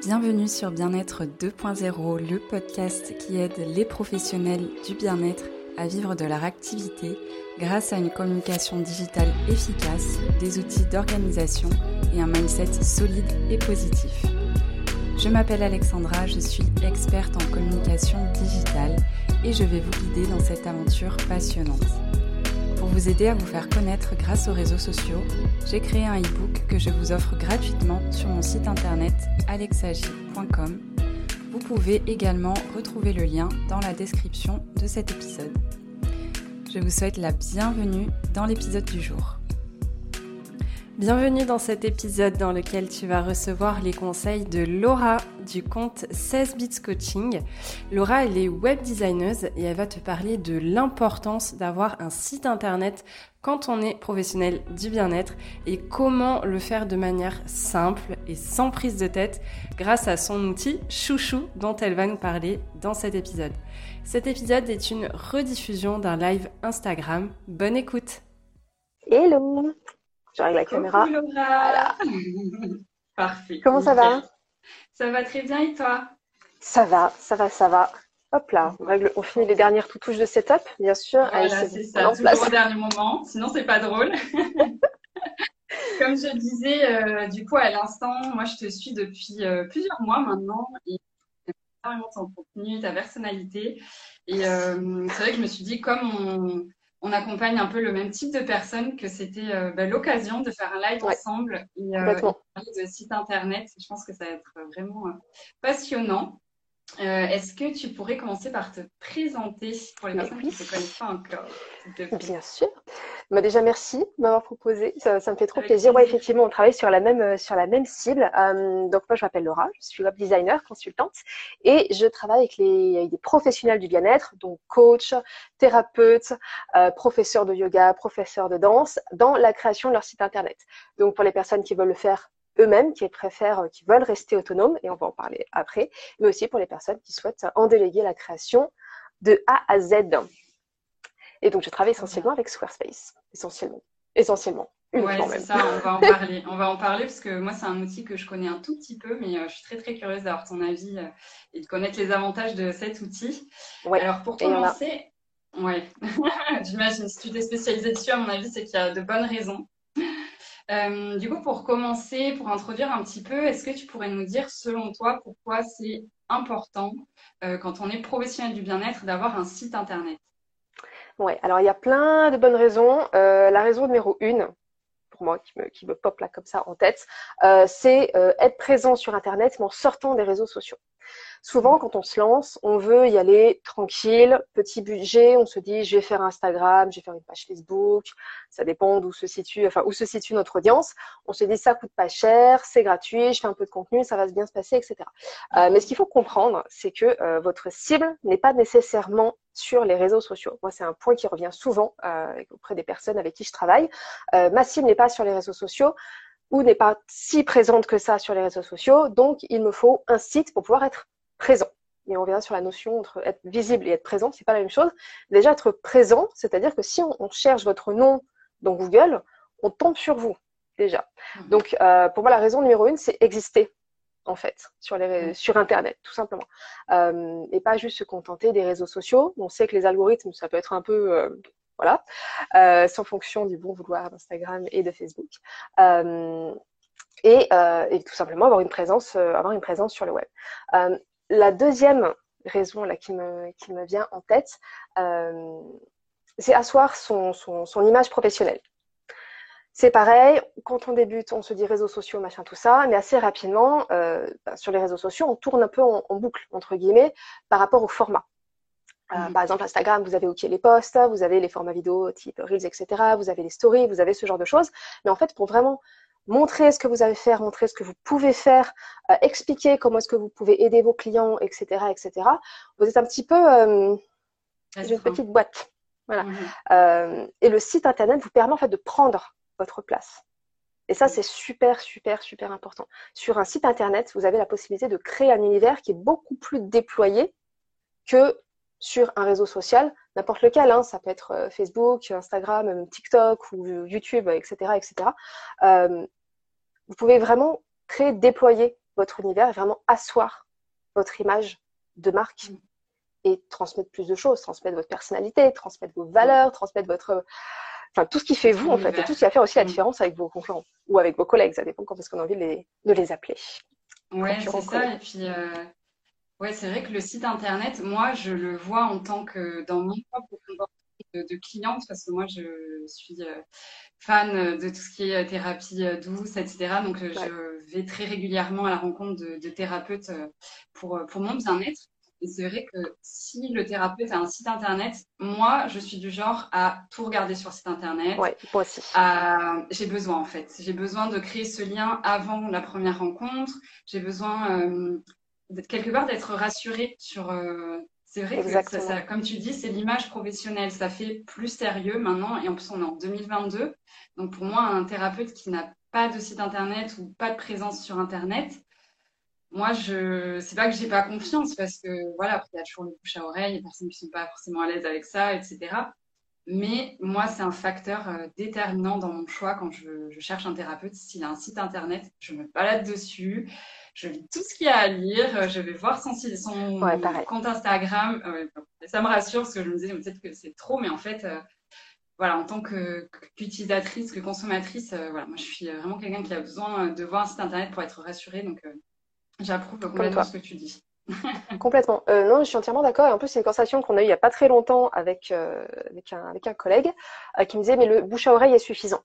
Bienvenue sur Bien-être 2.0, le podcast qui aide les professionnels du bien-être à vivre de leur activité grâce à une communication digitale efficace, des outils d'organisation et un mindset solide et positif. Je m'appelle Alexandra, je suis experte en communication digitale et je vais vous guider dans cette aventure passionnante. Pour vous aider à vous faire connaître grâce aux réseaux sociaux, j'ai créé un e-book que je vous offre gratuitement sur mon site internet alexagi.com. Vous pouvez également retrouver le lien dans la description de cet épisode. Je vous souhaite la bienvenue dans l'épisode du jour. Bienvenue dans cet épisode dans lequel tu vas recevoir les conseils de Laura du compte 16 Bits Coaching. Laura, elle est web designer et elle va te parler de l'importance d'avoir un site internet quand on est professionnel du bien-être et comment le faire de manière simple et sans prise de tête grâce à son outil Chouchou dont elle va nous parler dans cet épisode. Cet épisode est une rediffusion d'un live Instagram. Bonne écoute. Hello je règle la caméra. Voilà. Parfait. Comment ça va? Ça va très bien et toi? Ça va, ça va, ça va. Hop là, on, règle, on finit les dernières touches de setup, bien sûr. Voilà, c'est ça, toujours au dernier moment, sinon c'est pas drôle. Comme je disais, euh, du coup, à l'instant, moi je te suis depuis euh, plusieurs mois maintenant et vraiment ton contenu, ta personnalité. Et euh, c'est vrai que je me suis dit, comme on, accompagne un peu le même type de personnes, que c'était euh, bah, l'occasion de faire un live ensemble et, euh, parler de site internet. Je pense que ça va être vraiment euh, passionnant. Est-ce que tu pourrais commencer par te présenter pour les personnes qui ne te connaissent pas encore Bien sûr. Bah, déjà, merci de m'avoir proposé. Ça, me fait trop plaisir. Oui, effectivement, on travaille sur la même, euh, sur la même cible. Euh, donc, moi, je m'appelle Laura. Je suis web designer, consultante. Et je travaille avec, les, des professionnels du bien-être, donc coach, thérapeute, euh, professeur de yoga, professeur de danse, dans la création de leur site internet. Donc, pour les personnes qui veulent le faire eux-mêmes, qui préfèrent, qui veulent rester autonomes, et on va en parler après, mais aussi pour les personnes qui souhaitent en déléguer la création de A à Z. Et donc, je travaille essentiellement avec Squarespace, essentiellement. Essentiellement. Oui, c'est ça, on va en parler. On va en parler parce que moi, c'est un outil que je connais un tout petit peu, mais euh, je suis très, très curieuse d'avoir ton avis euh, et de connaître les avantages de cet outil. Ouais. Alors, pour commencer, ouais, j'imagine, si tu t'es spécialisée dessus, à mon avis, c'est qu'il y a de bonnes raisons. Euh, du coup, pour commencer, pour introduire un petit peu, est-ce que tu pourrais nous dire, selon toi, pourquoi c'est important, quand on est professionnel du bien-être, d'avoir un site internet? Ouais, alors il y a plein de bonnes raisons. Euh, la raison numéro une, pour moi, qui me, qui me pop là comme ça en tête, euh, c'est euh, être présent sur Internet, mais en sortant des réseaux sociaux. Souvent, quand on se lance, on veut y aller tranquille, petit budget. On se dit, je vais faire Instagram, je vais faire une page Facebook. Ça dépend d'où se situe, enfin où se situe notre audience. On se dit, ça coûte pas cher, c'est gratuit, je fais un peu de contenu, ça va bien se passer, etc. Euh, mais ce qu'il faut comprendre, c'est que euh, votre cible n'est pas nécessairement sur les réseaux sociaux. Moi, c'est un point qui revient souvent euh, auprès des personnes avec qui je travaille. ma cible n'est pas sur les réseaux sociaux ou n'est pas si présente que ça sur les réseaux sociaux. Donc, il me faut un site pour pouvoir être présent. Et on verra sur la notion entre être visible et être présent, c'est pas la même chose. Déjà, être présent, c'est-à-dire que si on, cherche votre nom dans Google, on tombe sur vous, déjà. Mmh. Donc, euh, pour moi, la raison numéro une, c'est exister, en fait, sur, les, mmh. sur Internet, tout simplement. Euh, et pas juste se contenter des réseaux sociaux. On sait que les algorithmes, ça peut être un peu... Euh, voilà, euh, sans fonction du bon vouloir d'Instagram et de Facebook. Euh, et, et, tout simplement avoir une présence, avoir une présence sur le web la deuxième raison qui, me, vient en tête, euh, c'est asseoir son, image professionnelle. C'est pareil, quand on débute, on se dit réseaux sociaux, machin, tout ça, mais assez rapidement, euh, ben, sur les réseaux sociaux, on tourne un peu en, boucle, entre guillemets, par rapport au format. Euh, par exemple, Instagram, vous avez OK les posts, vous avez les formats vidéo type Reels, etc. Vous avez les stories, vous avez ce genre de choses. Mais en fait, pour vraiment montrer ce que vous avez faire, montrer ce que vous pouvez faire, euh, expliquer comment est-ce que vous pouvez aider vos clients, etc., etc. Vous êtes un petit peu euh, une petite boîte, voilà. Mhm. Euh, et le site internet vous permet en fait de prendre votre place. Et ça, c'est super, super, super important. Sur un site internet, vous avez la possibilité de créer un univers qui est beaucoup plus déployé que sur un réseau social, n'importe lequel, hein, ça peut être euh, Facebook, Instagram, TikTok ou YouTube, etc., etc vous pouvez vraiment créer, déployer votre univers et vraiment asseoir votre image de marque mm. et transmettre plus de choses, transmettre votre personnalité, transmettre vos valeurs, transmettre votre enfin tout ce qui fait vous en fait, et tout ce qui va faire aussi la mm. différence avec vos concurrents ou avec vos collègues, ça dépend quand est-ce qu'on a envie de les, de les appeler. Ouais, c'est ça. Et puis, euh, ouais, c'est vrai que le site internet, moi, je le vois en tant que dans mon propre de, de cliente, parce que moi, je suis euh, fan de tout ce qui est thérapie euh, douce, etc. Donc, je vais très régulièrement à la rencontre de, de thérapeutes pour, pour mon bien-être. Et c'est vrai que si le thérapeute a un site internet, moi, je suis du genre à tout regarder sur site internet. Ouais, moi aussi. J'ai besoin, en fait. J'ai besoin de créer ce lien avant la première rencontre. J'ai besoin, euh, quelque part, d'être rassurée sur. Euh, c'est vrai que, ça, comme tu dis, c'est l'image professionnelle. Ça fait plus sérieux maintenant. Et en plus, on est en 2022. Donc, pour moi, un thérapeute qui n'a pas de site internet ou pas de présence sur internet, moi, je, c'est pas que j'ai pas confiance parce que voilà, il y a toujours le bouche à oreille, les personnes qui sont pas forcément à l'aise avec ça, etc. Mais moi, c'est un facteur euh, déterminant dans mon choix quand je, je cherche un thérapeute. S'il a un site internet, je me balade dessus, je lis tout ce qu'il y a à lire, euh, je vais voir son, son compte Instagram. Euh, ça me rassure parce que je me disais peut-être que c'est trop, mais en fait, voilà, en tant qu'utilisatrice, que, consommatrice, voilà, moi je suis vraiment quelqu'un qui a besoin de voir un site internet pour être rassurée. Donc, J'approuve complètement ce que tu dis. complètement. Euh, non, je suis entièrement d'accord. Et en plus, c'est une conversation qu'on a eue il n'y a pas très longtemps avec, euh, avec, un, avec un collègue euh, qui me disait, mais le bouche à oreille est suffisant.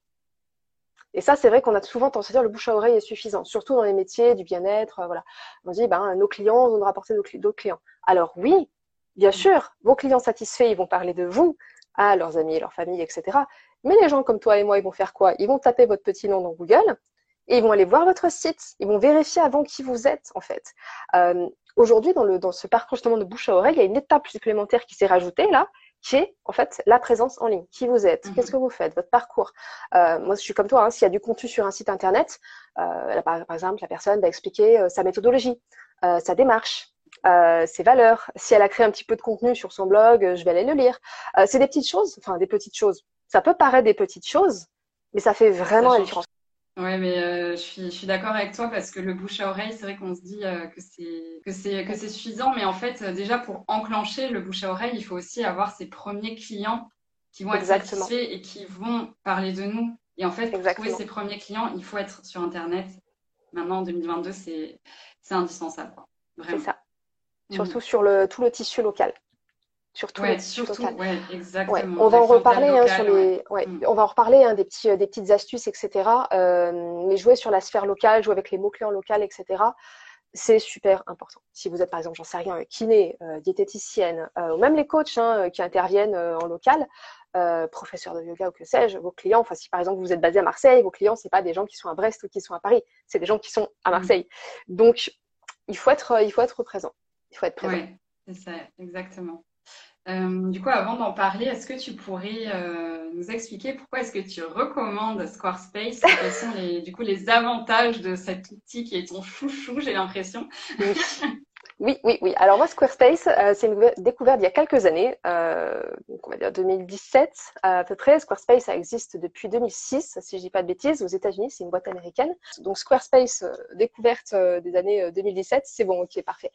Et ça, c'est vrai qu'on a souvent tendance à dire le bouche à oreille est suffisant, surtout dans les métiers du bien-être. voilà. On dit, ben, nos clients vont nous rapporter d'autres clients. Alors oui, bien mm. sûr, vos clients satisfaits, ils vont parler de vous à leurs amis, leurs familles, etc. Mais les gens comme toi et moi, ils vont faire quoi? Ils vont taper votre petit nom dans Google et ils vont aller voir votre site, ils vont vérifier avant qui vous êtes en fait. Euh, Aujourd'hui, dans, le, dans ce parcours justement de bouche à oreille, il y a une étape supplémentaire qui s'est rajoutée là, qui est en fait la présence en ligne. Qui vous êtes, qu'est-ce mhm. que vous faites, votre parcours? Euh, moi, je suis comme toi, hein, s'il y a du contenu sur un site internet, euh, par, exemple, la personne va expliquer euh, sa méthodologie, euh, sa démarche, euh, ses valeurs. Si elle a créé un petit peu de contenu sur son blog, je vais aller le lire. c'est des petites choses, enfin des petites choses. Ça peut paraître des petites choses, mais ça fait vraiment la différence. Ouais, mais euh, je suis, je suis d'accord avec toi parce que le bouche à oreille, c'est vrai qu'on se dit euh, que c'est que c'est que c'est suffisant, mais en fait, déjà pour enclencher le bouche à oreille, il faut aussi avoir ses premiers clients qui vont être satisfaits et qui vont parler de nous. Et en fait, pour trouver ses premiers clients, il faut être sur Internet. Maintenant, en 2022, c'est c'est indispensable. C'est ça. Surtout sur le tout le tissu local surtout ouais, surtout, ouais, exactement. On va en reparler hein, sur les, mm. on va en reparler hein, des petits, euh, des petites astuces, etc. Euh, mais jouer sur la sphère locale, jouer avec les mots clés en local, etc. C'est super important. Si vous êtes par exemple, j'en sais rien, kiné, euh, diététicienne, euh, ou même les coachs hein, qui interviennent euh, en local, professeurs de yoga ou que sais-je, vos clients, enfin si par exemple vous êtes basé à Marseille, vos clients c'est pas des gens qui sont à Brest ou qui sont à Paris, c'est des gens qui sont à mm. Marseille. Donc il faut être, il faut être présent. Il faut être présent. Oui, c'est ça, exactement. Euh, du coup, avant d'en parler, est-ce que tu pourrais euh, nous expliquer pourquoi est-ce que tu recommandes Squarespace? Quels sont les, du coup les avantages de cet outil qui est ton chouchou, j'ai l'impression? Oui, oui, oui. Alors moi, Squarespace, euh, c'est une découverte il y a quelques années, donc on va dire 2017 à peu près. Squarespace, ça existe depuis 2006, si je dis pas de bêtises, aux États-Unis, c'est une boîte américaine. Donc Squarespace, découverte des années 2017, c'est bon, ok, parfait.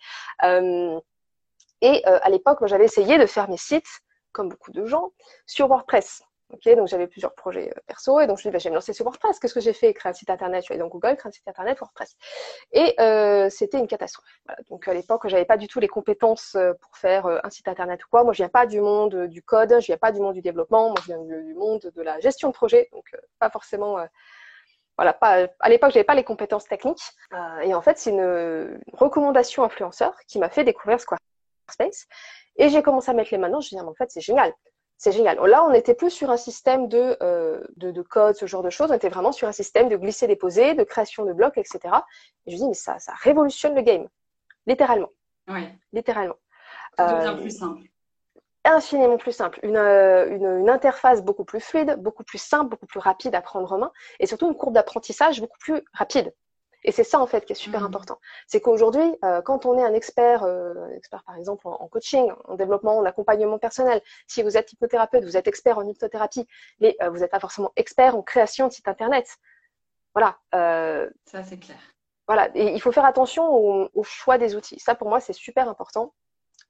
Et euh, à l'époque, j'avais essayé de faire mes sites, comme beaucoup de gens, sur WordPress. Donc j'avais plusieurs projets euh, perso et donc je me suis dit, bah, je vais me lancer sur WordPress. Qu'est-ce que j'ai fait? Créer un site internet. Je suis allée dans Google, créer un site internet, WordPress. Et euh, c'était une catastrophe. Donc à l'époque, j'avais pas du tout les compétences pour faire un site internet ou quoi. Moi, je viens pas du monde du code, je viens pas du monde du développement. Moi, je viens du, monde de la gestion de projet. Donc pas forcément. voilà, à l'époque, j'avais pas les compétences techniques. et en fait, c'est une, une recommandation influenceur qui m'a fait découvrir Squarespace. Et j'ai commencé à mettre les mains dedans. Je me suis dit, en fait, c'est génial. C'est génial. Là, on n'était plus sur un système de, euh, de, de, code, ce genre de choses. On était vraiment sur un système de glisser-déposer, de création de blocs, etc. Et je me dis, mais ça, ça révolutionne le game. Littéralement. Oui. Littéralement. Devient euh, plus simple. Infiniment plus simple. Une, euh, une, une, interface beaucoup plus fluide, beaucoup plus simple, beaucoup plus rapide à prendre en main. Et surtout, une courbe d'apprentissage beaucoup plus rapide. Et c'est ça en fait qui est super mmh. important. C'est qu'aujourd'hui, euh, quand on est un expert, euh, un expert par exemple en, coaching, en développement, en accompagnement personnel, si vous êtes hypnothérapeute, vous êtes expert en hypnothérapie, mais euh, vous n'êtes pas forcément expert en création de site internet. Voilà. ça c'est clair. voilà, et il faut faire attention au, choix des outils. Ça, pour moi, c'est super important.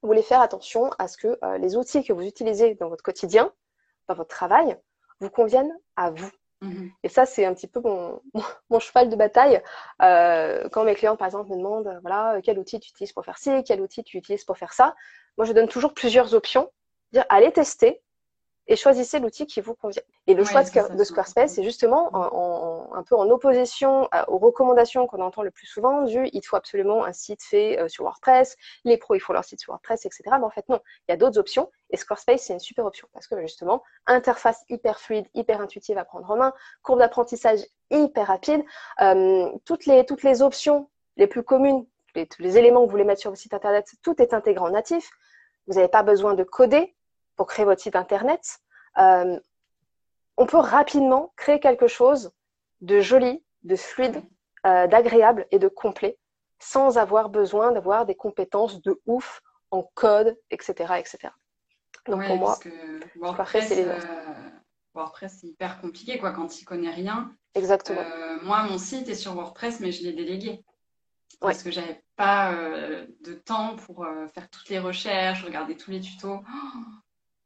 Vous voulez faire attention à ce que les outils que vous utilisez dans votre quotidien, dans votre travail, vous conviennent à vous. Mhm. Et ça, c'est un petit peu mon, cheval de bataille. Euh, quand mes clients, par exemple, me demandent, voilà, quel outil tu utilises pour faire ci, quel outil tu utilises pour faire ça, moi, je donne toujours plusieurs options. Dire, allez tester, et choisissez l'outil qui vous convient. Et le choix de, Squarespace, c'est justement un peu en opposition aux recommandations qu'on entend le plus souvent du il faut absolument un site fait euh, sur WordPress, les pros ils font leur site sur WordPress, etc. Mais en fait non, il y a d'autres options et Squarespace c'est une super option parce que justement interface hyper fluide, hyper intuitive à prendre en main, courbe d'apprentissage hyper rapide, euh, toutes les toutes les options les plus communes, les, tous les éléments que vous voulez mettre sur votre site internet, tout est intégré en natif. Vous n'avez pas besoin de coder pour créer votre site internet, euh, on peut rapidement créer quelque chose de joli, de fluide, euh, d'agréable et de complet, sans avoir besoin d'avoir des compétences de ouf en code, etc. etc. Donc pour moi, WordPress, c'est euh, WordPress, c'est hyper compliqué quoi, quand il connaît rien. Exactement. moi, mon site est sur WordPress, mais je l'ai délégué. Parce que j'avais pas de temps pour faire toutes les recherches, regarder tous les tutos. Oh,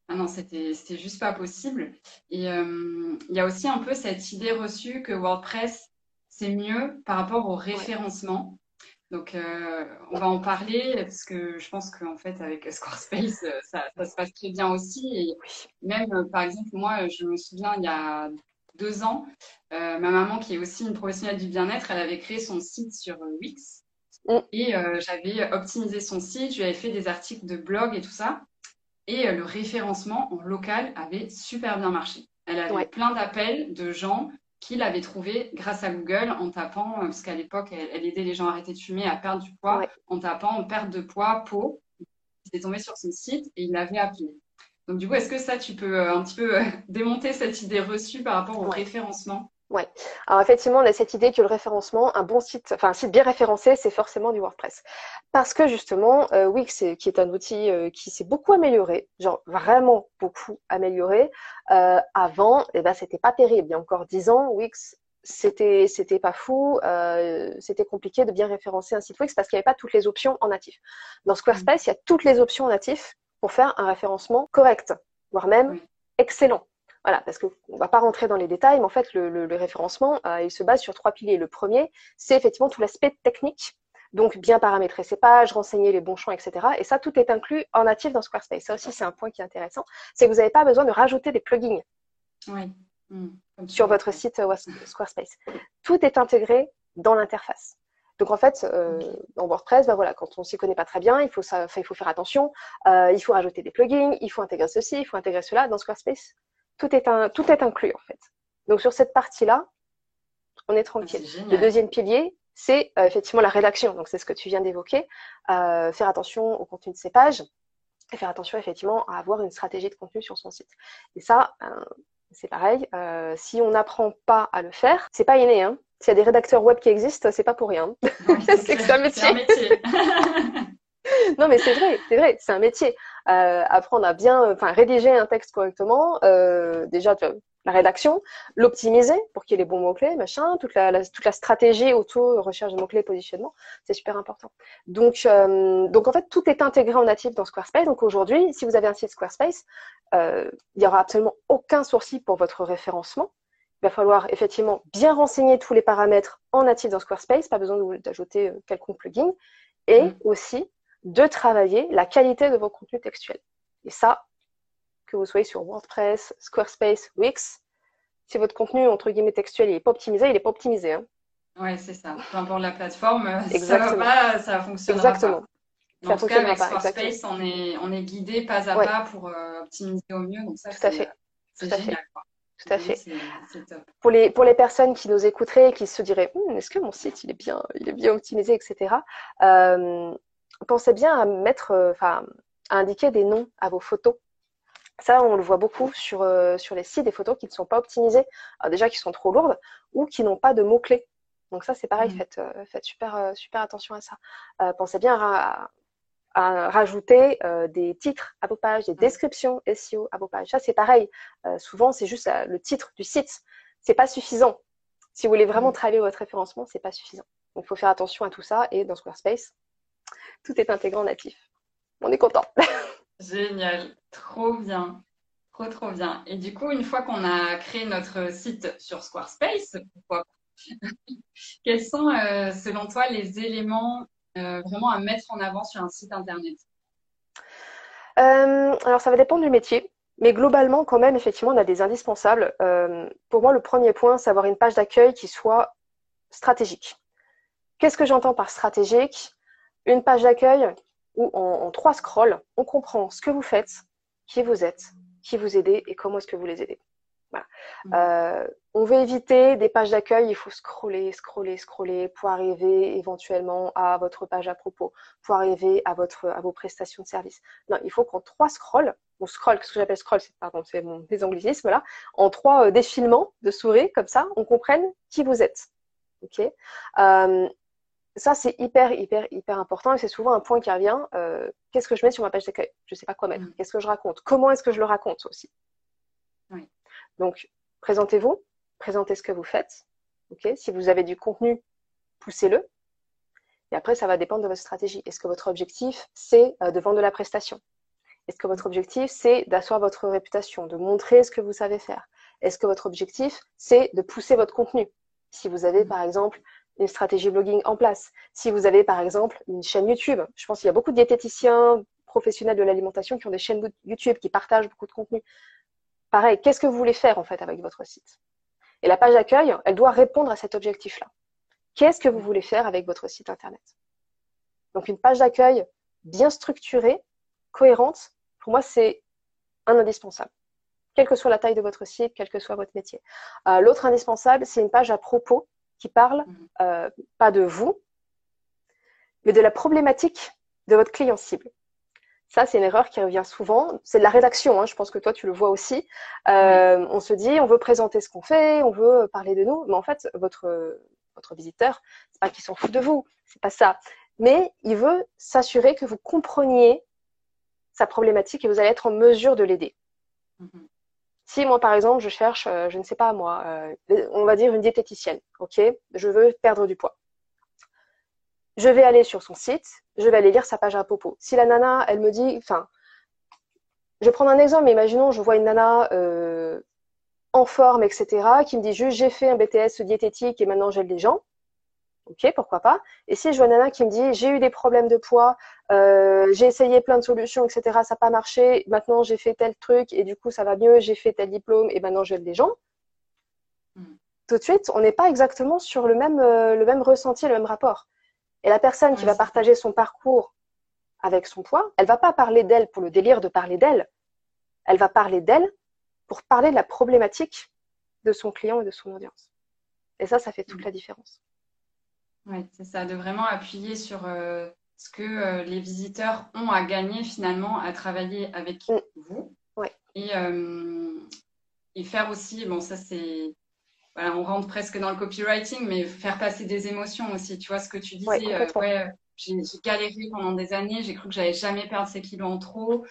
ah non, c'était juste pas possible. Et euh, il y a aussi un peu cette idée reçue que WordPress, c'est mieux par rapport au référencement. Donc, euh, on va en parler parce que je pense qu'en fait, avec Squarespace, euh, ça, se passe très bien aussi. Et même, par exemple, moi, je me souviens, il y a deux ans, ma maman, qui est aussi une professionnelle du bien-être, elle avait créé son site sur Wix. Mm. Et j'avais optimisé son site, je lui avais fait des articles de blog et tout ça. Et euh, le référencement en local avait super bien marché. Elle avait plein d'appels de gens qui l'avaient trouvé grâce à Google en tapant, euh, parce qu'à l'époque, elle, aidait les gens à arrêter de fumer, à perdre du poids, en tapant perte de poids, peau. Il était tombé sur son site et il l'avait appelé. Donc, du coup, est-ce que ça, tu peux euh, un petit peu démonter cette idée reçue par rapport au référencement? Ouais. Alors effectivement, on a cette idée que le référencement, un bon site, enfin un site bien référencé, c'est forcément du WordPress. Parce que justement, euh, Wix, qui est un outil euh, qui s'est beaucoup amélioré, genre vraiment beaucoup amélioré. Euh, avant, eh ben c'était pas terrible. Il y a encore dix ans, Wix c'était c'était pas fou, c'était compliqué de bien référencer un site Wix parce qu'il n'y avait pas toutes les options en natif. Dans Squarespace, il y a toutes les options en natif pour faire un référencement correct, voire même excellent. Voilà, parce qu'on ne va pas rentrer dans les détails, mais en fait, le, référencement, euh, il se base sur trois piliers. Le premier, c'est effectivement tout l'aspect technique. Donc, bien paramétrer ses pages, renseigner les bons champs, etc. Et ça, tout est inclus en natif dans Squarespace. Ça aussi, c'est un point qui est intéressant. C'est que vous n'avez pas besoin de rajouter des plugins mmh. sur votre site euh, Squarespace. Tout est intégré dans l'interface. Donc en fait, euh, dans WordPress, ben voilà, quand on s'y connaît pas très bien, il faut, ça, il faut faire attention. il faut rajouter des plugins, il faut intégrer ceci, il faut intégrer cela. Dans Squarespace, tout est, un, tout est inclus en fait. Donc sur cette partie-là, on est tranquille. le deuxième pilier, c'est euh, effectivement la rédaction. Donc c'est ce que tu viens d'évoquer. Euh, faire attention au contenu de ces pages et faire attention effectivement à avoir une stratégie de contenu sur son site. Et ça, ben, c'est pareil. Euh, si on n'apprend pas à le faire, c'est pas inné. Hein. S'il y a des rédacteurs web qui existent, c'est pas pour rien. c'est que c'est un métier. Un métier. non, mais c'est vrai, c'est vrai, c'est un métier. Euh, apprendre à bien, enfin, rédiger un texte correctement, euh, déjà la rédaction, l'optimiser pour qu'il y ait les bons mots-clés, machin, toute la, toute la stratégie autour recherche de mots-clés, positionnement, c'est super important. Donc, euh, donc en fait, tout est intégré en natif dans Squarespace. Donc aujourd'hui, si vous avez un site Squarespace, euh, il n'y aura absolument aucun sourcil pour votre référencement. Il va falloir effectivement bien renseigner tous les paramètres en natif dans Squarespace, pas besoin d'ajouter euh, quelconque plugin, et mmh. aussi de travailler la qualité de vos contenus textuels. Et ça, que vous soyez sur WordPress, Squarespace, Wix, si votre contenu, entre guillemets, textuel, n'est pas optimisé, il n'est pas optimisé. Hein. Oui, c'est ça. Peu importe la plateforme, Exactement. ça va pas, ça fonctionnera Exactement. pas. en tout cas, avec Squarespace, on est, on est guidé pas à pas pour euh, optimiser au mieux. Donc ça, tout à fait. Tout à fait. Tout à fait. Pour les, pour les personnes qui nous écouteraient et qui se diraient, hum, est-ce que mon site il est bien, il est bien optimisé, etc pensez bien à mettre, euh, enfin, à indiquer des noms à vos photos. Ça, on le voit beaucoup sur, euh, sur les sites des photos qui ne sont pas optimisées, déjà qui sont trop lourdes ou qui n'ont pas de mots-clés. Donc ça, c'est pareil, mmh. faites, euh, faites super, super attention à ça. pensez bien à, rajouter des titres à vos pages, des mmh. descriptions SEO à vos pages. Ça, c'est pareil. souvent, c'est juste le titre du site. C'est pas suffisant. Si vous voulez vraiment mmh. travailler votre référencement, c'est pas suffisant. Donc, il faut faire attention à tout ça. Et dans Squarespace, tout est intégré en natif. On est content. Génial, trop bien. Trop, trop bien. Et du coup, une fois qu'on a créé notre site sur Squarespace, quels sont, euh, selon toi, les éléments euh, vraiment à mettre en avant sur un site internet? Euh, Alors, ça va dépendre du métier. Mais globalement, quand même, effectivement, on a des indispensables. pour moi, le premier point, c'est avoir une page d'accueil qui soit stratégique. Qu'est-ce que j'entends par stratégique? Une page d'accueil où en, trois scrolls, on comprend ce que vous faites, qui vous êtes, qui vous aidez et comment est-ce que vous les aidez. Mmh. Euh, on veut éviter des pages d'accueil, il faut scroller, scroller, scroller pour arriver éventuellement à votre page à propos, pour arriver à, votre, à vos prestations de service. Non, il faut qu'en trois scrolls, on scroll, ce que j'appelle scroll, c'est pardon, c'est mon des anglicismes là, en trois euh, défilements de souris comme ça, on comprenne qui vous êtes. Ok? Euh, ça, c'est hyper, hyper, hyper important et c'est souvent un point qui revient. Euh, qu'est-ce que je mets sur ma page d'accueil? Je ne sais pas quoi mettre. Mm. Qu'est-ce que je raconte? Comment est-ce que je le raconte aussi? Donc, présentez-vous, présentez ce que vous faites. Ok? Si vous avez du contenu, poussez-le. Et après, ça va dépendre de votre stratégie. Est-ce que votre objectif, c'est euh, de vendre de la prestation? Est-ce que votre objectif, c'est d'asseoir votre réputation, de montrer ce que vous savez faire? Est-ce que votre objectif, c'est de pousser votre contenu? Si vous avez, mm. par exemple, une stratégie blogging en place. Si vous avez par exemple une chaîne YouTube, je pense qu'il y a beaucoup de diététiciens professionnels de l'alimentation qui ont des chaînes YouTube, qui partagent beaucoup de contenu. Pareil, qu'est-ce que vous voulez faire en fait avec votre site? Et la page d'accueil, elle doit répondre à cet objectif-là. Qu'est-ce que vous voulez faire avec votre site internet? Donc une page d'accueil bien structurée, cohérente, pour moi c'est un indispensable quelle que soit la taille de votre site, quel que soit votre métier. Euh, l'autre indispensable, c'est une page à propos qui parle mhm. euh, pas de vous, mais de la problématique de votre client cible. Ça, c'est une erreur qui revient souvent. C'est de la rédaction. Hein. Je pense que toi, tu le vois aussi. Euh, on se dit, on veut présenter ce qu'on fait, on veut parler de nous, mais en fait, votre votre visiteur, c'est pas qu'il s'en fout de vous, c'est pas ça. Mais il veut s'assurer que vous compreniez sa problématique et vous allez être en mesure de l'aider. Mhm. Si moi, par exemple, je cherche, euh, je ne sais pas moi, euh, on va dire une diététicienne, ok Je veux perdre du poids. Je vais aller sur son site, je vais aller lire sa page à propos. Si la nana, elle me dit, enfin, je vais prendre un exemple, mais imaginons, je vois une nana euh, en forme, etc., qui me dit juste, j'ai fait un BTS diététique et maintenant j'aide les gens. Ok, pourquoi pas. Et si je vois Nana qui me dit j'ai eu des problèmes de poids, euh, j'ai essayé plein de solutions, etc. Ça n'a pas marché. Maintenant j'ai fait tel truc et du coup ça va mieux. J'ai fait tel diplôme et maintenant j'aide des gens. Hmm. Tout de suite, on n'est pas exactement sur le même, euh, le même ressenti, le même rapport. Et la personne qui va partager son parcours avec son poids, elle va pas parler d'elle pour le délire de parler d'elle. Elle va parler d'elle pour parler de la problématique de son client et de son audience. Et ça, ça fait toute hmm. la différence. Oui, c'est ça, de vraiment appuyer sur euh, ce que euh, les visiteurs ont à gagner finalement à travailler avec mm. vous. Et, euh, et faire aussi, bon, ça c'est. Voilà, on rentre presque dans le copywriting, mais faire passer des émotions aussi. Tu vois ce que tu disais, ouais, j'ai galéré pendant des années, j'ai cru que j'allais jamais perdre ces kilos en trop.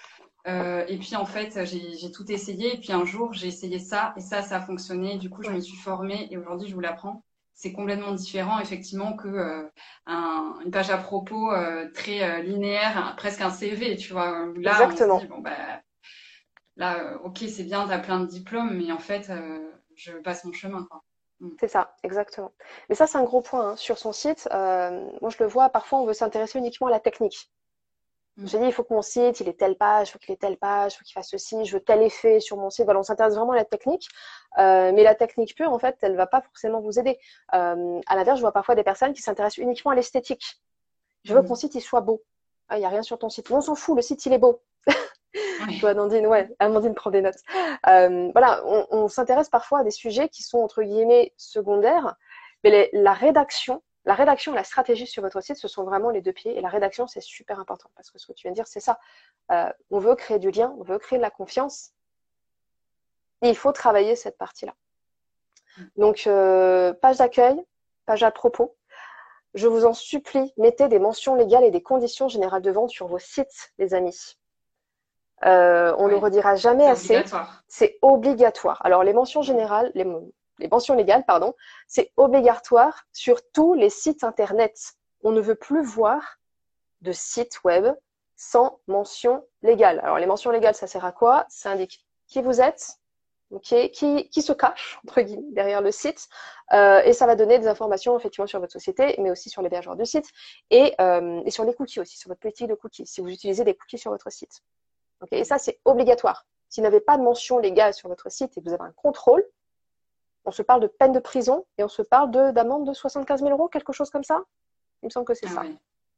et puis en fait, j'ai tout essayé. Et puis un jour, j'ai essayé ça et ça, ça a fonctionné. Du coup, je me suis formée et aujourd'hui, je vous l'apprends c'est complètement différent effectivement que euh, une page à propos euh, très euh, linéaire, presque un CV, tu vois. Là, Exactement. bon, bah, là, ok, c'est bien, tu as plein de diplômes, mais en fait, je passe mon chemin. Mm. C'est ça, exactement. Mais ça, c'est un gros point. Hein. Sur son site, moi, je le vois, parfois, on veut s'intéresser uniquement à la technique. Mm. J'ai dit, il faut que mon site, il ait telle page, il faut qu'il ait telle page, il faut qu'il fasse ceci, je veux tel effet sur mon site. Voilà, on s'intéresse vraiment à la technique. Euh, mais la technique pure, en fait, elle va pas forcément vous aider. Euh, à l'inverse, je vois parfois des personnes qui s'intéressent uniquement à l'esthétique. Je veux que mm. mon site, il soit beau. Il ah, n'y a rien sur ton site. on s'en fout, le site, il est beau. Oui. Amandine, ouais, Amandine prend des notes. Euh, voilà, on, on s'intéresse parfois à des sujets qui sont, entre guillemets, secondaires. Mais les, la rédaction, la rédaction et la stratégie sur votre site, ce sont vraiment les deux pieds. Et la rédaction, c'est super important parce que ce que tu viens de dire, c'est ça. Euh, on veut créer du lien, on veut créer de la confiance. Et il faut travailler cette partie-là. Donc, euh, page d'accueil, page à propos. Je vous en supplie, mettez des mentions légales et des conditions générales de vente sur vos sites, les amis. Euh, on ne le redira jamais assez. C'est obligatoire. Alors, les mentions générales, les, les mentions légales, pardon, c'est obligatoire sur tous les sites internet. On ne veut plus voir de sites web sans mention légale. Alors les mentions légales, ça sert à quoi? Ça indique qui vous êtes, qui, se cache derrière le site, euh, et ça va donner des informations effectivement sur votre société, mais aussi sur l'hébergeur du site et, euh, et, sur les cookies aussi, sur votre politique de cookies, si vous utilisez des cookies sur votre site. et ça, c'est obligatoire. Si vous n'avez pas de mention légale sur votre site et que vous avez un contrôle, on se parle de peine de prison et on se parle d'amende de, 75 000 euros, quelque chose comme ça? Il me semble que c'est ah ça.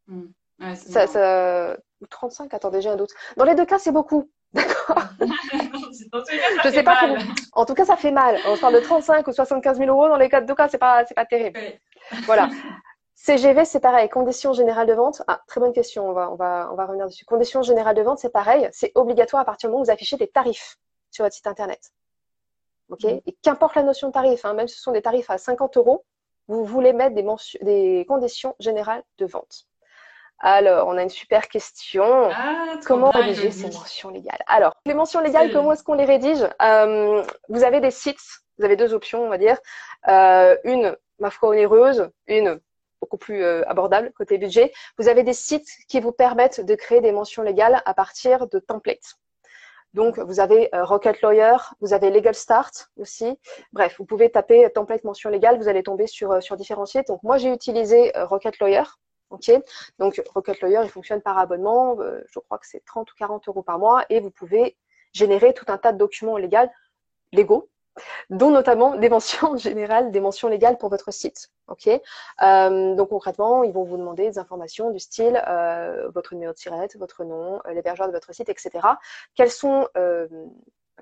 Hmm. ça, ça. 35, attendez, j'ai un doute. Dans les deux cas, c'est beaucoup. D'accord? Je sais pas En tout cas, ça fait mal. On parle de 35 ou 75 000 euros. Dans les deux cas, c'est pas, pas terrible. Voilà. CGV, c'est pareil. Conditions générales de vente. Ah, très bonne question. On va, on va, on va revenir dessus. Conditions générales de vente, c'est pareil. C'est obligatoire à partir du moment où vous affichez des tarifs sur votre site internet. Ok mm. Et qu'importe la notion de tarif, hein, même si ce sont des tarifs à 50 euros, vous voulez mettre des, des conditions générales de vente. Alors, on a une super question. Ah, comment rédiger ces mentions légales? Alors, les mentions légales, comment est-ce qu'on les rédige? Euh, Vous avez des sites, vous avez deux options, on va dire. Euh, une, ma foi, onéreuse, une beaucoup plus euh, abordable côté budget. Vous avez des sites qui vous permettent de créer des mentions légales à partir de templates. Donc, vous avez Rocket Lawyer, vous avez Legal Start aussi. Bref, vous pouvez taper template mention légale, vous allez tomber sur, sur différents. Donc, moi, j'ai utilisé Rocket Lawyer Ok, donc Rocket Lawyer, il fonctionne par abonnement. Euh, je crois que c'est 30 ou 40 euros par mois et vous pouvez générer tout un tas de documents légaux, légaux dont notamment des mentions générales, des mentions légales pour votre site. Euh, donc concrètement, ils vont vous demander des informations du style euh, votre numéro de sirette, votre nom, l'hébergeur de votre site, etc. Quels sont,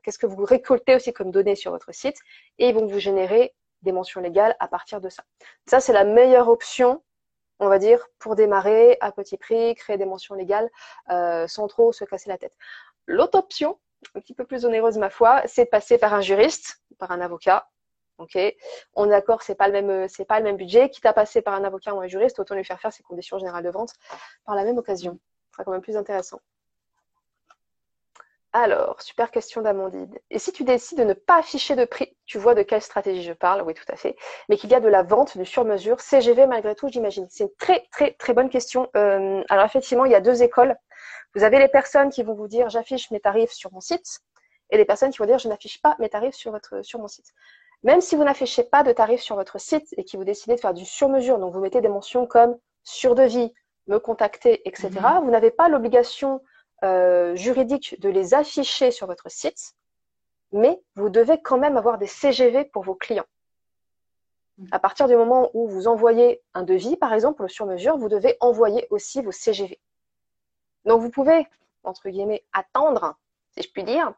qu'est-ce que vous récoltez aussi comme données sur votre site et ils vont vous générer des mentions légales à partir de ça. Ça, c'est la meilleure option on va dire, pour démarrer à petit prix, créer des mentions légales euh, sans trop se casser la tête. L'autre option, un petit peu plus onéreuse ma foi, c'est de passer par un juriste, par un avocat. Ok, on est d'accord, c'est pas le même, c'est pas le même budget. Quitte à passer par un avocat ou un juriste, autant lui faire faire ses conditions générales de vente par la même occasion. Ce sera quand même plus intéressant. Alors, super question d'Amandine. Et si tu décides de ne pas afficher de prix, tu vois de quelle stratégie je parle? Oui, tout à fait. Mais qu'il y a de la vente, du sur-mesure, CGV malgré tout, j'imagine. C'est une très, très, très bonne question. Euh, alors, effectivement, il y a deux écoles. Vous avez les personnes qui vont vous dire j'affiche mes tarifs sur mon site et les personnes qui vont dire je n'affiche pas mes tarifs sur, votre, sur mon site. Même si vous n'affichez pas de tarifs sur votre site et que vous décidez de faire du sur-mesure, donc vous mettez des mentions comme sur devis, me contacter, etc., mhm. vous n'avez pas l'obligation euh, juridique de les afficher sur votre site, mais vous devez quand même avoir des CGV pour vos clients. À partir du moment où vous envoyez un devis, par exemple, pour le sur-mesure, vous devez envoyer aussi vos CGV. Donc vous pouvez, entre guillemets, attendre, si je puis dire,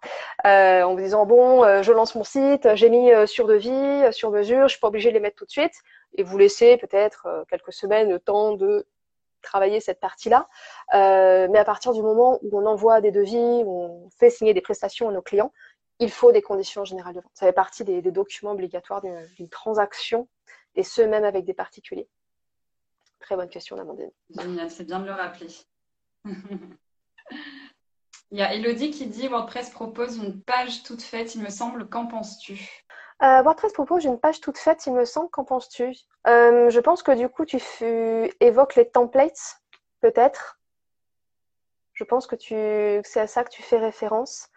euh, en vous disant, bon, euh, je lance mon site, j'ai mis sur devis, sur mesure, je ne suis pas obligé de les mettre tout de suite, et vous laissez peut-être quelques semaines le temps de travailler cette partie-là. Euh, mais à partir du moment où on envoie des devis, où on fait signer des prestations à nos clients, il faut des conditions générales de vente. Ça fait partie des, documents obligatoires d'une transaction, et ce, même avec des particuliers. Très bonne question, Amandine. Génial, c'est bien de le rappeler. il y a Elodie qui dit WordPress propose une page toute faite, il me semble. Qu'en penses-tu? Euh, WordPress propose une page toute faite, il me semble. Qu'en penses-tu? Euh, Je pense que du coup, tu évoques les templates, peut-être. Je pense que, c'est à ça que tu fais référence.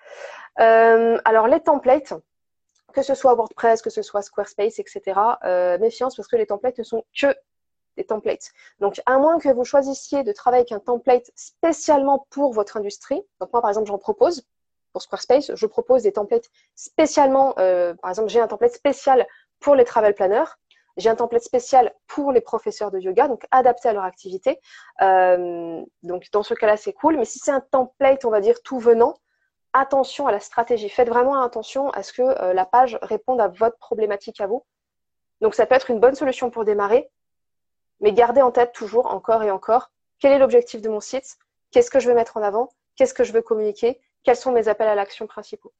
Euh, alors, les templates, que ce soit WordPress, que ce soit Squarespace, etc., méfiance parce que les templates ne sont que des templates. Donc, à moins que vous choisissiez de travailler avec un template spécialement pour votre industrie, donc moi, par exemple, j'en propose, pour Squarespace, je propose des templates spécialement, euh, par exemple, j'ai un template spécial pour les travel planners, j'ai un template spécial pour les professeurs de yoga, donc adapté à leur activité. Euh, donc dans ce cas-là, c'est cool. Mais si c'est un template, on va dire tout venant, attention à la stratégie. Faites vraiment attention à ce que euh, la page réponde à votre problématique à vous. Donc ça peut être une bonne solution pour démarrer, mais gardez en tête toujours, encore et encore, quel est l'objectif de mon site, qu'est-ce que je veux mettre en avant, qu'est-ce que je veux communiquer, quels sont mes appels à l'action principaux.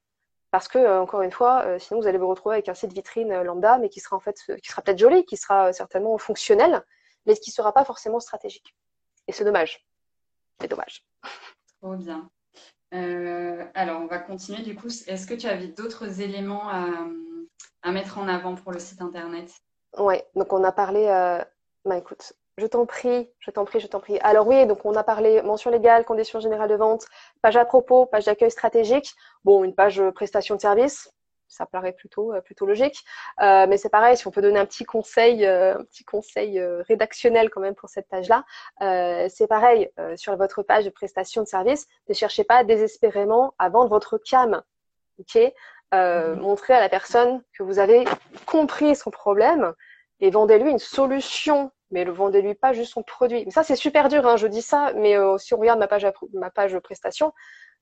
Parce que, euh, encore une fois, euh, sinon vous allez vous retrouver avec un site vitrine euh, lambda, mais qui sera en fait, qui sera peut-être joli, qui sera certainement fonctionnel, mais qui ne sera pas forcément stratégique. Et c'est dommage. C'est dommage. Trop bien. alors, on va continuer du coup. Est-ce que tu avais d'autres éléments à, à mettre en avant pour le site internet? Ouais, donc on a parlé. Euh... Bah écoute, je t'en prie, je t'en prie, je t'en prie. Alors oui, donc on a parlé mention légale, conditions générales de vente, page à propos, page d'accueil stratégique. Bon, une page prestation de service, ça paraît plutôt euh, plutôt logique. Euh, mais c'est pareil, si on peut donner un petit conseil, euh, un petit conseil rédactionnel quand même pour cette page-là, c'est pareil sur votre page de prestation de service. Ne cherchez pas désespérément à vendre votre cam, ok? Mhm. Montrez à la personne que vous avez compris son problème et vendez-lui une solution. Mais le vendez-lui pas juste son produit. Mais ça c'est super dur, hein, je dis ça. Mais si on regarde ma page ma page prestation,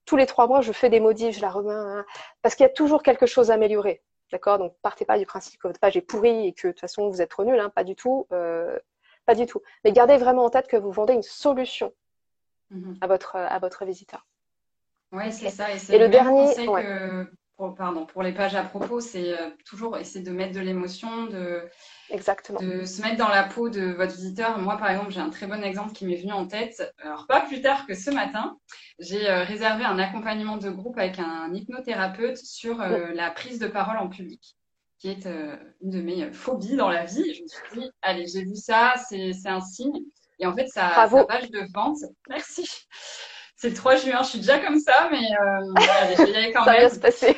tous les trois mois, je fais des modifs, je la remets, hein, parce qu'il y a toujours quelque chose à améliorer. D'accord? Donc, partez pas du principe que votre page est pourrie et que de toute façon, vous êtes trop nul, hein, pas du tout. Euh, pas du tout. Mais gardez vraiment en tête que vous vendez une solution mm-hmm. à, votre, à votre visiteur. Oui, c'est ça. Et, le, dernier. Que pour, pardon, pour les pages à propos, c'est euh, toujours essayer de mettre de l'émotion, de, Exactement. de se mettre dans la peau de votre visiteur. Moi, par exemple, j'ai un très bon exemple qui m'est venu en tête. Alors, pas plus tard que ce matin, j'ai euh, réservé un accompagnement de groupe avec un hypnothérapeute sur euh, la prise de parole en public, qui est une de mes phobies dans la vie. je me suis dit, allez, j'ai vu ça, c'est un signe. Et en fait, sa, sa page de vente, merci c'est le 3 juin, je suis déjà comme ça, mais euh, allez, je vais y aller quand ça même. va se passer.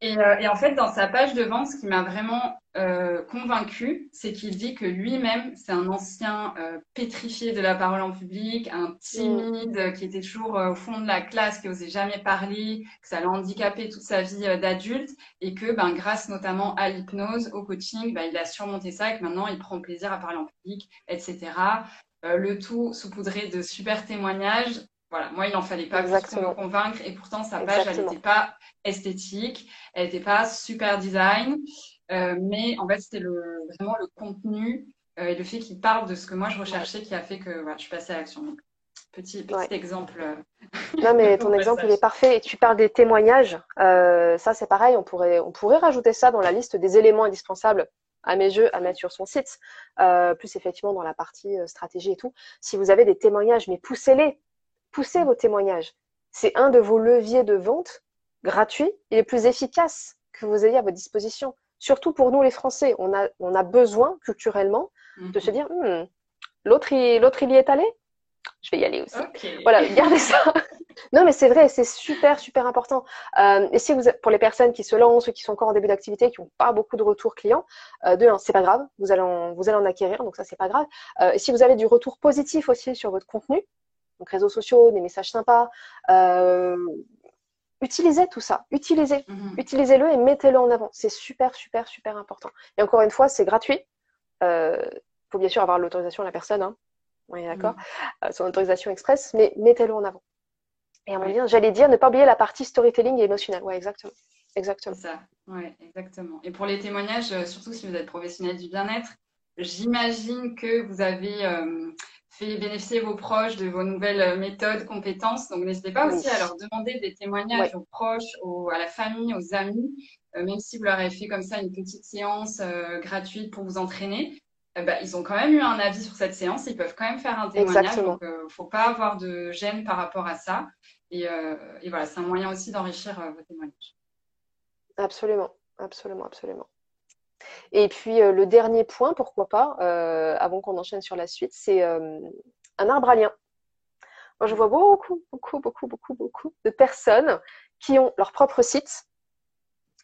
Et, euh, et, en fait, dans sa page de vente, ce qui m'a vraiment euh, convaincu, c'est qu'il dit que lui-même, c'est un ancien euh, pétrifié de la parole en public, un timide mm. qui était toujours euh, au fond de la classe, qui osait jamais parler, que ça l'a handicapé toute sa vie euh, d'adulte, et que, ben, grâce notamment à l'hypnose, au coaching, ben, il a surmonté ça, et que maintenant, il prend plaisir à parler en public, etc. le tout saupoudré de super témoignages voilà, moi, il n'en fallait pas plus pour me convaincre. Et pourtant, sa page, elle n'était pas esthétique, elle n'était pas super design. Euh, mais en fait, c'était le, vraiment le contenu euh, et le fait qu'il parle de ce que moi je recherchais qui a fait que voilà, je suis passée à l'action. Donc, petit, petit exemple. Euh, non, mais ton exemple, il est parfait. Et tu parles des témoignages. ça, c'est pareil. On pourrait, on pourrait rajouter ça dans la liste des éléments indispensables à mes jeux à mettre sur son site. plus effectivement dans la partie stratégie et tout. Si vous avez des témoignages, mais poussez-les poussez vos témoignages. C'est un de vos leviers de vente gratuits et les plus efficaces que vous ayez à votre disposition. Surtout pour nous les Français, on a, on a besoin culturellement de se mhm. dire hmm, l'autre il, l'autre il y est allé, je vais y aller aussi. Voilà, gardez ça. non, mais c'est vrai, c'est super, super important. Euh, et si vous, pour les personnes qui se lancent ou qui sont encore en début d'activité, qui n'ont pas beaucoup de retours clients, euh, de c'est pas grave, vous allez en, vous allez en acquérir, donc ça c'est pas grave. Euh, et si vous avez du retour positif aussi sur votre contenu, donc réseaux sociaux, des messages sympas. Euh, utilisez tout ça, utilisez, mhm. utilisez-le et mettez-le en avant. C'est super, super, super important. Et encore une fois, c'est gratuit. Il euh, faut bien sûr avoir l'autorisation de la personne, hein. on est d'accord, mhm. euh, son autorisation express, mais mettez-le en avant. Et à mon avis, j'allais dire, ne pas oublier la partie storytelling et émotionnel. Ouais, exactement. Exactement. ça, ouais, exactement. Et pour les témoignages, surtout si vous êtes professionnel du bien-être, j'imagine que vous avez fait bénéficier vos proches de vos nouvelles euh, méthodes, compétences. Donc, n'hésitez pas aussi à leur demander des témoignages aux proches, à la famille, aux amis, euh, même si vous leur avez fait comme ça une petite séance euh, gratuite pour vous entraîner. Bah, ils ont quand même eu un avis sur cette séance, ils peuvent quand même faire un témoignage. Donc, il ne faut pas avoir de gêne par rapport à ça. Et, et voilà, c'est un moyen aussi d'enrichir vos témoignages. Absolument, absolument, absolument. Et puis euh, le dernier point, pourquoi pas, euh, avant qu'on enchaîne sur la suite, c'est euh, un arbre à lien. Moi, je vois beaucoup, beaucoup, beaucoup, beaucoup, beaucoup de personnes qui ont leur propre site,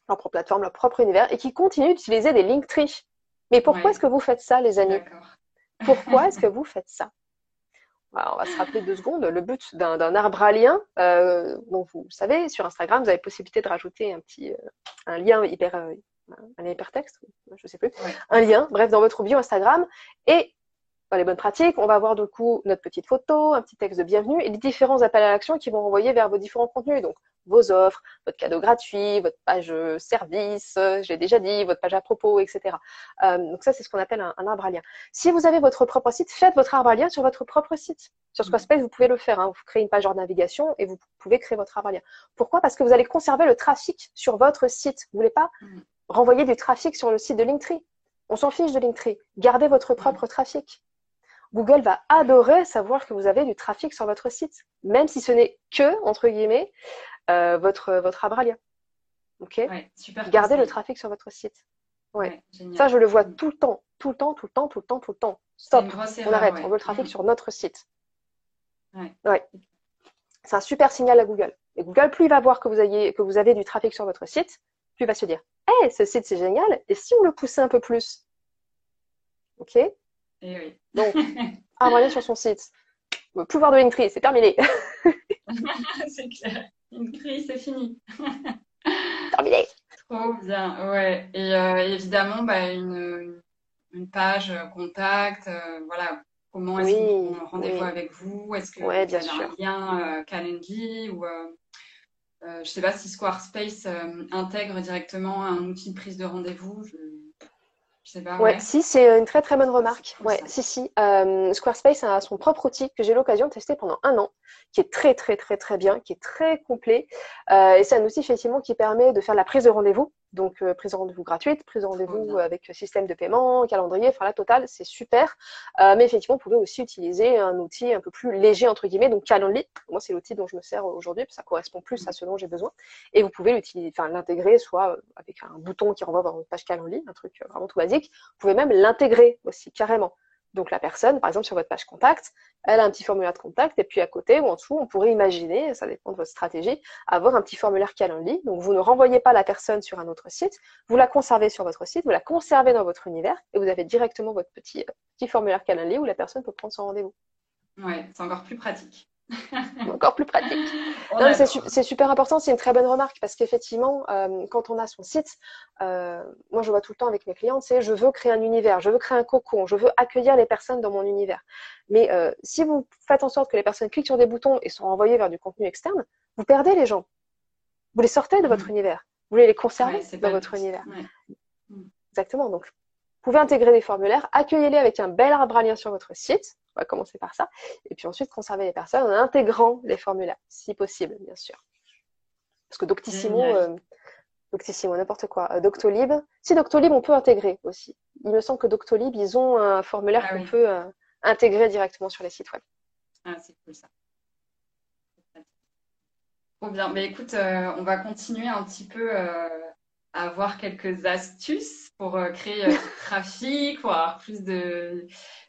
leur propre plateforme, leur propre univers, et qui continuent d'utiliser des Linktree. Mais pourquoi est-ce que vous faites ça, les amis? Pourquoi est-ce que vous faites ça? On va se rappeler deux secondes. Le but d'un arbre à lien, euh, donc vous savez, sur Instagram, vous avez possibilité de rajouter un petit un lien hyper un hypertexte, je sais plus, un lien, bref, dans votre bio Instagram. Et dans les bonnes pratiques, on va avoir du coup notre petite photo, un petit texte de bienvenue et les différents appels à l'action qui vont renvoyer vers vos différents contenus. Donc, vos offres, votre cadeau gratuit, votre page service, j'ai déjà dit, votre page à propos, etc. Euh, donc ça, c'est ce qu'on appelle un, arbre à lien. Si vous avez votre propre site, faites votre arbre à lien sur votre propre site. Sur Squarespace, vous pouvez le faire. Hein. Vous créez une page hors navigation et vous pouvez créer votre arbre à lien. Pourquoi? Parce que vous allez conserver le trafic sur votre site. Vous voulez pas mm renvoyer du trafic sur le site de Linktree. On s'en fiche de Linktree. Gardez votre propre trafic. Google va adorer savoir que vous avez du trafic sur votre site, même si ce n'est que, entre guillemets, euh, votre, votre Abralia. Ok? Super Gardez le trafic sur votre site. Ouais. ça, je le vois tout le temps, tout le temps, tout le temps, tout le temps, tout le temps. Stop. on arrête. On veut le trafic mm. sur notre site. Ouais. C'est un super signal à Google. Et Google, plus il va voir que vous, ayez, que vous avez du trafic sur votre site, plus il va se dire Ce site c'est génial, et si on le poussait un peu plus? Ok et eh oui. Donc, arbre sur son site. Le pouvoir de Linktree, c'est terminé. c'est clair. Linktree, c'est fini. terminé. Trop bien, ouais. Et euh, évidemment, bah, une, une, page euh, contact, euh, voilà. Comment est-ce qu'on rendez-vous avec vous? Est-ce que ouais, vous avez un lien Calendly ou je ne sais pas si Squarespace intègre directement un outil de prise de rendez-vous. Je... sais pas. Ouais, si, c'est une très très bonne remarque. Ouais, si, si. Squarespace a son propre outil que j'ai eu l'occasion de tester pendant un an qui est très très très très bien, qui est très complet. Euh, et c'est un outil effectivement qui permet de faire la prise de rendez-vous donc, euh, prise de rendez-vous gratuite, prise de rendez-vous avec système de paiement, calendrier, enfin la totale, c'est super. Euh, mais effectivement, vous pouvez aussi utiliser un outil un peu plus léger, entre guillemets, donc Calendly. Moi, c'est l'outil dont je me sers aujourd'hui, ça correspond plus à ce dont j'ai besoin. Et vous pouvez l'utiliser, enfin, l'intégrer soit avec un bouton qui renvoie vers une page Calendly, un truc vraiment tout basique. Vous pouvez même l'intégrer aussi, carrément. Donc la personne, par exemple sur votre page contact, elle a un petit formulaire de contact et puis à côté ou en dessous, on pourrait imaginer, ça dépend de votre stratégie, avoir un petit formulaire Calendly. Donc vous ne renvoyez pas la personne sur un autre site, vous la conservez sur votre site, vous la conservez dans votre univers et vous avez directement votre petit, petit formulaire Calendly où la personne peut prendre son rendez-vous. Ouais, c'est encore plus pratique. encore plus pratique. c'est super important, c'est une très bonne remarque parce qu'effectivement, euh, quand on a son site, euh, moi je vois tout le temps avec mes clients, c'est je veux créer un univers, je veux créer un cocon, je veux accueillir les personnes dans mon univers. Mais euh, si vous faites en sorte que les personnes cliquent sur des boutons et sont envoyées vers du contenu externe, vous perdez les gens. Vous les sortez de votre mm. univers. Vous voulez les conserver dans votre univers. Exactement. Donc, vous pouvez intégrer des formulaires, accueillez-les avec un bel arbre à lien sur votre site on va commencer par ça. Et puis ensuite, conserver les personnes en intégrant les formulaires, si possible, bien sûr. Parce que Doctissimo, euh, Doctissimo, n'importe quoi. Euh, Doctolib, si Doctolib, on peut intégrer aussi. Il me semble que Doctolib, ils ont un formulaire ah qu'on peut euh, intégrer directement sur les sites web. Ah, c'est cool ça. Trop bien. Mais écoute, on va continuer un petit peu avoir quelques astuces pour euh, créer euh, du trafic, pour avoir plus de,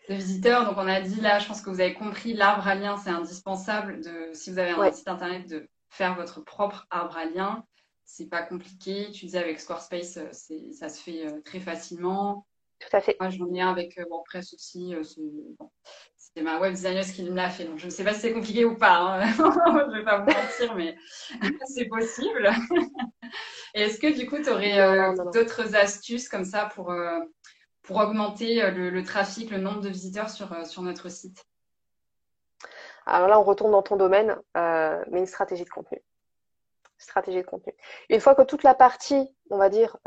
visiteurs. Donc, on a dit là, je pense que vous avez compris, l'arbre à lien, c'est indispensable. De, si vous avez un site internet, de faire votre propre arbre à lien. C'est pas compliqué. Tu disais avec Squarespace, euh, ça se fait très facilement. Tout à fait. Moi, j'en ai un avec WordPress aussi. C'est ma web designer qui me l'a fait. Donc, je ne sais pas si c'est compliqué ou pas. Hein. je ne vais pas vous mentir, mais c'est possible. est-ce que du coup, tu aurais euh, d'autres astuces comme ça pour, euh, pour augmenter euh, le, trafic, le nombre de visiteurs sur, sur notre site? Alors là, on retourne dans ton domaine, mais une stratégie de contenu. Stratégie de contenu. Une fois que toute la partie, on va dire,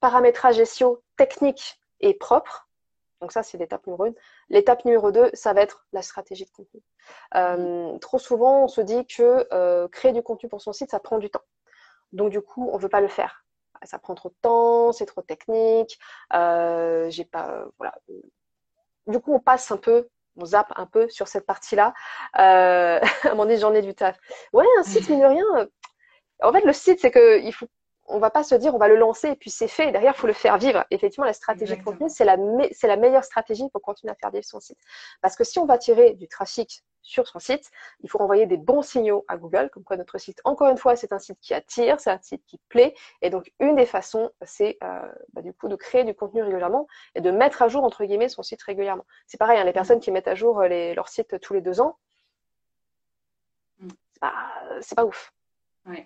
paramétrage SEO technique est propre, donc ça, c'est l'étape numéro une. L'étape numéro deux, ça va être la stratégie de contenu. Mmh. trop souvent, on se dit que créer du contenu pour son site, ça prend du temps. Donc du coup, on veut pas le faire. Ça prend trop de temps, c'est trop technique. Euh, j'ai pas, voilà. Du coup, on passe un peu, on zappe un peu sur cette partie-là. Euh, à un moment donné, j'en ai du taf. Ouais, un site, mine de rien. En fait, le site, c'est que il faut on va pas se dire on va le lancer et puis c'est fait. Derrière, il faut le faire vivre. Effectivement, la stratégie de contenu, c'est la, c'est la meilleure stratégie pour continuer à faire vivre son site. Parce que si on va tirer du trafic sur son site. Il faut envoyer des bons signaux à Google, comme quoi notre site, encore une fois, c'est un site qui attire, c'est un site qui plaît. Et donc, une des façons, c'est euh, bah, du coup de créer du contenu régulièrement et de mettre à jour, entre guillemets, son site régulièrement. C'est pareil, hein, les personnes qui mettent à jour euh, les, leur site tous les deux ans, mm. c'est pas, pas ouf.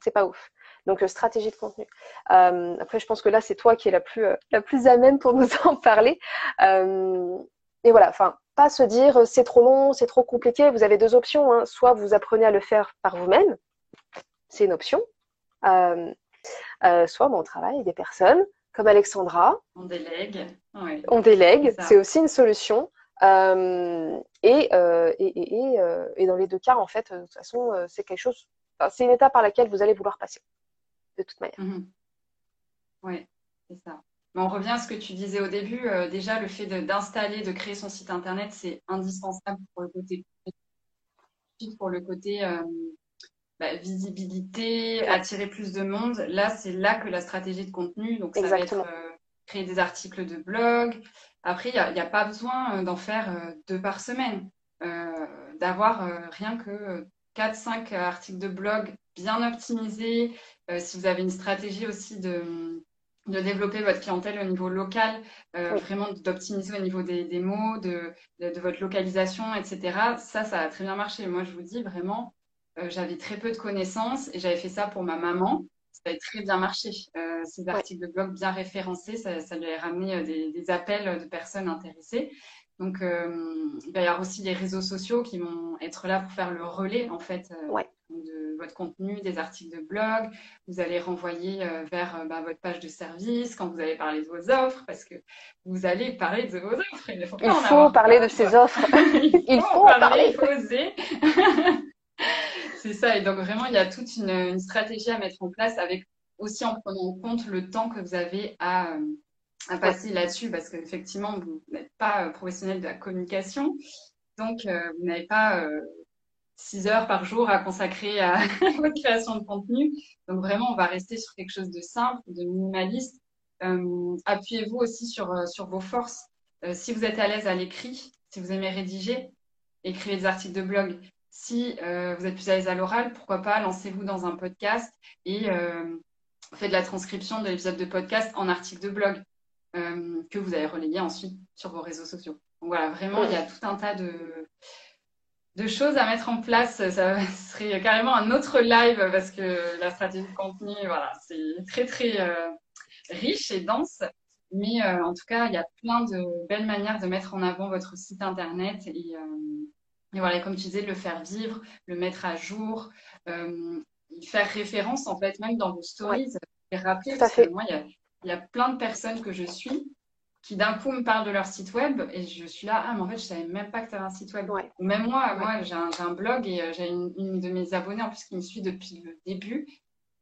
C'est pas ouf. Donc, euh, stratégie de contenu. après, je pense que là, c'est toi qui es la plus, la plus à même pour nous en parler. et voilà, enfin, se dire euh, c'est trop long, c'est trop compliqué. Vous avez deux options. Hein. Soit vous apprenez à le faire par vous-même, c'est une option. Euh, euh, soit on travaille avec des personnes comme Alexandra. On délègue. On délègue, c'est aussi une solution. et, et, dans les deux cas, en fait, de toute façon, c'est quelque chose, c'est une étape par laquelle vous allez vouloir passer, de toute manière. Mhm. Oui, c'est ça on revient à ce que tu disais au début. Euh, déjà, le fait d'installer, de, créer son site internet, c'est indispensable pour le côté pour le côté euh, bah, visibilité, attirer plus de monde. Là, c'est là que la stratégie de contenu, donc ça va être euh, créer des articles de blog. Après, il n'y a, pas besoin d'en faire deux par semaine, d'avoir rien que 4-5 articles de blog bien optimisés. si vous avez une stratégie aussi de, de développer votre clientèle au niveau local, vraiment d'optimiser au niveau des, mots, de, de, votre localisation, etc. Ça, ça a très bien marché. Moi, je vous dis vraiment, j'avais très peu de connaissances et j'avais fait ça pour ma maman ça a très bien marché. Euh, ces articles de blog bien référencés, ça, lui a ramené euh, des, appels de personnes intéressées. Donc, euh, il va y avoir aussi les réseaux sociaux qui vont être là pour faire le relais, en fait, de votre contenu, des articles de blog. Vous allez renvoyer vers bah, votre page de service quand vous allez parler de vos offres, parce que vous allez parler de vos offres. Il faut, il faut parler de ces offres. il faut, parler, il faut oser. C'est ça. Et donc, vraiment, il y a toute une, stratégie à mettre en place avec aussi en prenant en compte le temps que vous avez à, passer là-dessus parce qu'effectivement, vous n'êtes pas euh, professionnel de la communication. Donc, euh, vous n'avez pas euh, six heures par jour à consacrer à votre création de contenu. Donc, vraiment, on va rester sur quelque chose de simple, de minimaliste. Appuyez-vous aussi sur, sur vos forces. si vous êtes à l'aise à l'écrit, si vous aimez rédiger, écrivez des articles de blog. Si vous êtes plus à l'aise à l'oral, pourquoi pas lancez-vous dans un podcast et faites de la transcription de l'épisode de podcast en article de blog euh, que vous allez relayer ensuite sur vos réseaux sociaux. Donc voilà, vraiment, il y a tout un tas de, de choses à mettre en place. Ça serait carrément un autre live parce que la stratégie de contenu, voilà, c'est très très riche et dense. Mais en tout cas, il y a plein de belles manières de mettre en avant votre site internet et, et voilà, comme tu disais, le faire vivre, le mettre à jour, euh, faire référence en fait, même dans vos stories, et rappeler, parce que moi, il y a, plein de personnes que je suis qui d'un coup me parlent de leur site web et je suis là, ah, mais en fait, je savais même pas que tu avais un site web. Ou même moi, moi j'ai un, blog et euh, j'ai une, de mes abonnés en plus qui me suit depuis le début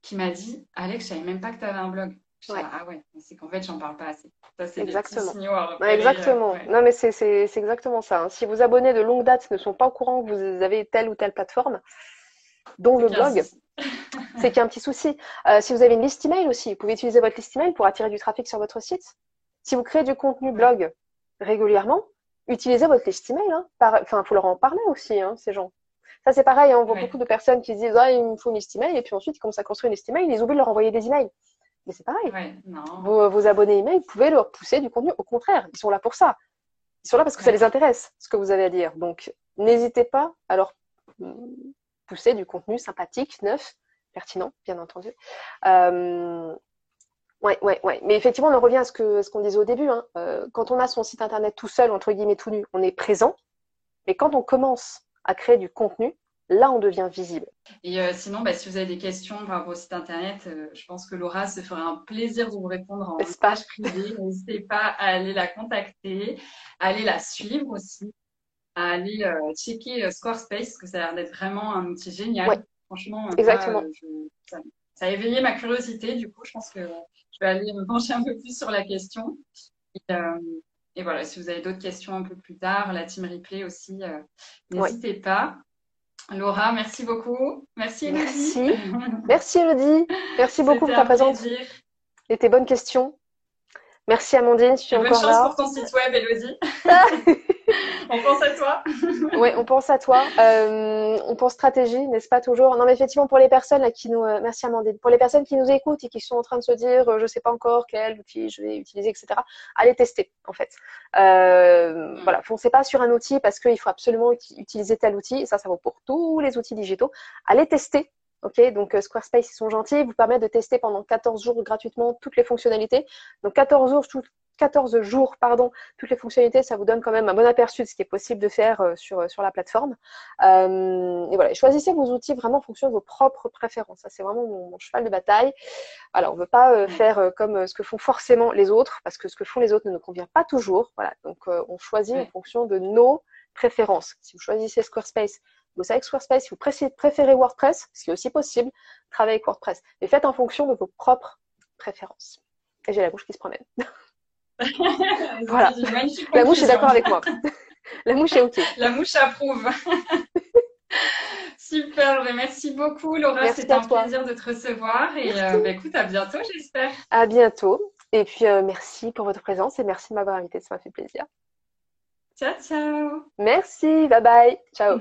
qui m'a dit, Alex, je savais même pas que tu avais un blog. Ah ouais, c'est qu'en fait, j'en parle pas assez. Ça, c'est exactement. exactement. Non, mais c'est exactement ça. Hein. Si vos abonnés de longue date ne sont pas au courant que vous avez telle ou telle plateforme, dont le blog, c'est qu'il y a un petit souci. Euh, si vous avez une liste email aussi, vous pouvez utiliser votre liste email pour attirer du trafic sur votre site. Si vous créez du contenu blog régulièrement, utilisez votre liste email. Hein. Enfin, il faut leur en parler aussi, hein, ces gens. Ça, c'est pareil. Hein. On voit beaucoup de personnes qui se disent ah, il me faut une liste email, et puis ensuite, ils commencent à construire une liste email, ils oublient de leur envoyer des emails. Mais c'est pareil. Vos, abonnés email, vous pouvez leur pousser du contenu. Au contraire, ils sont là pour ça. Ils sont là parce que ça les intéresse, ce que vous avez à dire. Donc, n'hésitez pas à leur pousser du contenu sympathique, neuf, pertinent, bien entendu. Euh, ouais, ouais, ouais. Mais effectivement, on en revient à ce qu'on ce qu'on disait au début. Hein. Euh, quand on a son site internet tout seul, entre guillemets, tout nu, on est présent. Mais quand on commence à créer du contenu, là, on devient visible. Et euh, sinon, bah, si vous avez des questions par rapport au site internet, euh, je pense que Laura se ferait un plaisir de vous répondre en page privée. N'hésitez pas à aller la contacter, à aller la suivre aussi, à aller euh, checker Squarespace, parce que ça a l'air d'être vraiment un outil génial. Franchement, Exactement. ça, a éveillé ma curiosité. Du coup, je pense que je vais aller me pencher un peu plus sur la question. Et, et voilà, si vous avez d'autres questions un peu plus tard, la team replay aussi, n'hésitez pas. Laura, merci beaucoup. Merci Elodie. Merci, merci Elodie. Merci beaucoup pour ta présence et tes bonnes questions. Merci Amandine, je suis encore bonne chance pour ton site web, Elodie. on pense à toi. oui, on pense à toi. Euh, on pense stratégie, n'est-ce pas toujours? Non, mais effectivement, pour les personnes qui nous, euh, merci Amandine, pour les personnes qui nous écoutent et qui sont en train de se dire, euh, je ne sais pas encore quel outil je vais utiliser, etc. Allez tester, en fait. Voilà, foncez pas sur un outil parce qu'il faut absolument utiliser tel outil. Ça, ça vaut pour tous les outils digitaux. Allez tester Ok, donc Squarespace, ils sont gentils, ils vous permettent de tester pendant 14 jours gratuitement toutes les fonctionnalités. Donc 14 jours, tout, 14 jours, pardon, toutes les fonctionnalités, ça vous donne quand même un bon aperçu de ce qui est possible de faire euh, sur, euh, sur la plateforme. Euh, et voilà, choisissez vos outils vraiment en fonction de vos propres préférences. Ça, c'est vraiment mon, cheval de bataille. Alors, on ne veut pas faire comme ce que font forcément les autres, parce que ce que font les autres ne nous convient pas toujours. Voilà, donc on choisit en fonction de nos préférences. Si vous choisissez Squarespace, vous savez que Squarespace, si vous préférez WordPress, ce qui est aussi possible, travaillez avec WordPress. Mais faites en fonction de vos propres préférences. Et j'ai la bouche qui se promène. voilà. La mouche est d'accord avec moi. La mouche est OK. La mouche approuve. Super, merci beaucoup Laura, c'était un plaisir de te recevoir et euh, ben, écoute, à bientôt j'espère. À bientôt Et puis, euh, merci pour votre présence et merci de m'avoir invité. Ça m'a fait plaisir. Ciao, ciao. Merci. Bye bye. Ciao.